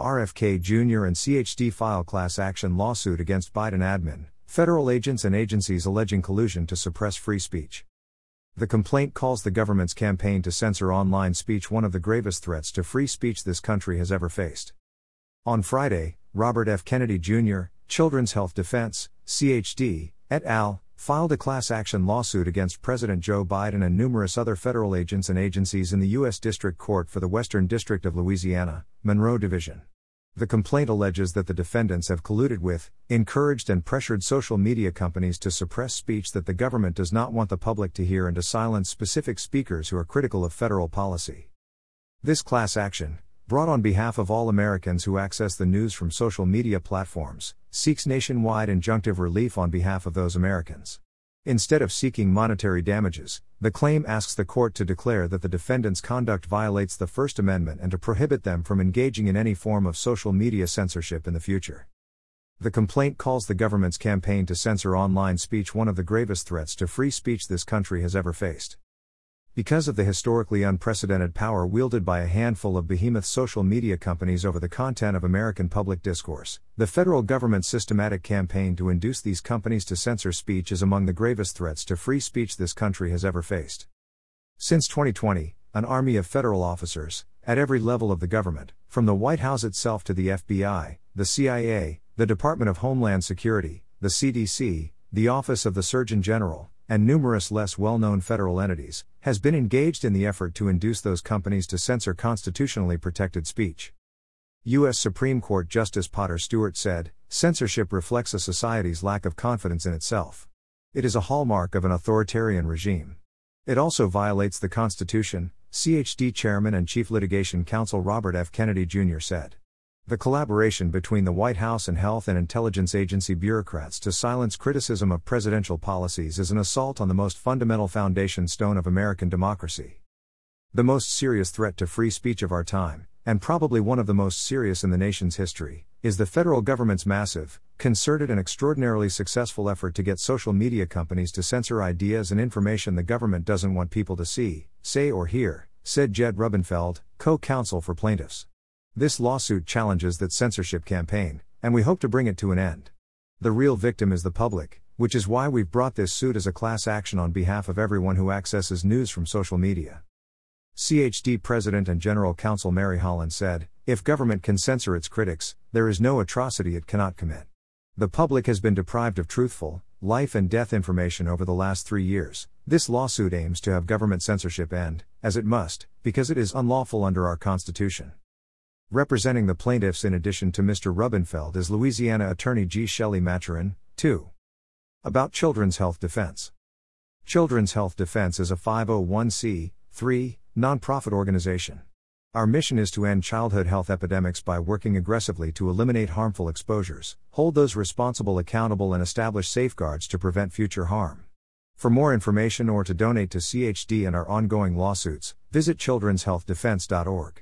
RFK Jr. and CHD file class action lawsuit against Biden admin, federal agents and agencies alleging collusion to suppress free speech. The complaint calls the government's campaign to censor online speech one of the gravest threats to free speech this country has ever faced. On Friday, Robert F. Kennedy Jr., Children's Health Defense, CHD, et al., filed a class action lawsuit against President Joe Biden and numerous other federal agents and agencies in the U.S. District Court for the Western District of Louisiana, Monroe Division. The complaint alleges that the defendants have colluded with, encouraged, and pressured social media companies to suppress speech that the government does not want the public to hear and to silence specific speakers who are critical of federal policy. This class action, brought on behalf of all Americans who access the news from social media platforms, seeks nationwide injunctive relief on behalf of those Americans. Instead of seeking monetary damages, the claim asks the court to declare that the defendant's conduct violates the First Amendment and to prohibit them from engaging in any form of social media censorship in the future. The complaint calls the government's campaign to censor online speech one of the gravest threats to free speech this country has ever faced. Because of the historically unprecedented power wielded by a handful of behemoth social media companies over the content of American public discourse, the federal government's systematic campaign to induce these companies to censor speech is among the gravest threats to free speech this country has ever faced. Since 2020, an army of federal officers, at every level of the government, from the White House itself to the FBI, the CIA, the Department of Homeland Security, the CDC, the Office of the Surgeon General, and numerous less well known federal entities, has been engaged in the effort to induce those companies to censor constitutionally protected speech. U.S. Supreme Court Justice Potter Stewart said censorship reflects a society's lack of confidence in itself. It is a hallmark of an authoritarian regime. It also violates the Constitution, CHD Chairman and Chief Litigation Counsel Robert F. Kennedy Jr. said. The collaboration between the White House and Health and Intelligence Agency bureaucrats to silence criticism of presidential policies is an assault on the most fundamental foundation stone of American democracy. The most serious threat to free speech of our time, and probably one of the most serious in the nation's history, is the federal government's massive, concerted, and extraordinarily successful effort to get social media companies to censor ideas and information the government doesn't want people to see, say, or hear, said Jed Rubenfeld, co counsel for plaintiffs. This lawsuit challenges that censorship campaign, and we hope to bring it to an end. The real victim is the public, which is why we've brought this suit as a class action on behalf of everyone who accesses news from social media. CHD President and General Counsel Mary Holland said If government can censor its critics, there is no atrocity it cannot commit. The public has been deprived of truthful, life and death information over the last three years. This lawsuit aims to have government censorship end, as it must, because it is unlawful under our Constitution. Representing the plaintiffs in addition to Mr. Rubenfeld is Louisiana attorney G. Shelley Maturin, 2. About Children's Health Defense. Children's Health Defense is a 501c3 nonprofit organization. Our mission is to end childhood health epidemics by working aggressively to eliminate harmful exposures, hold those responsible accountable, and establish safeguards to prevent future harm. For more information or to donate to CHD and our ongoing lawsuits, visit children'shealthdefense.org.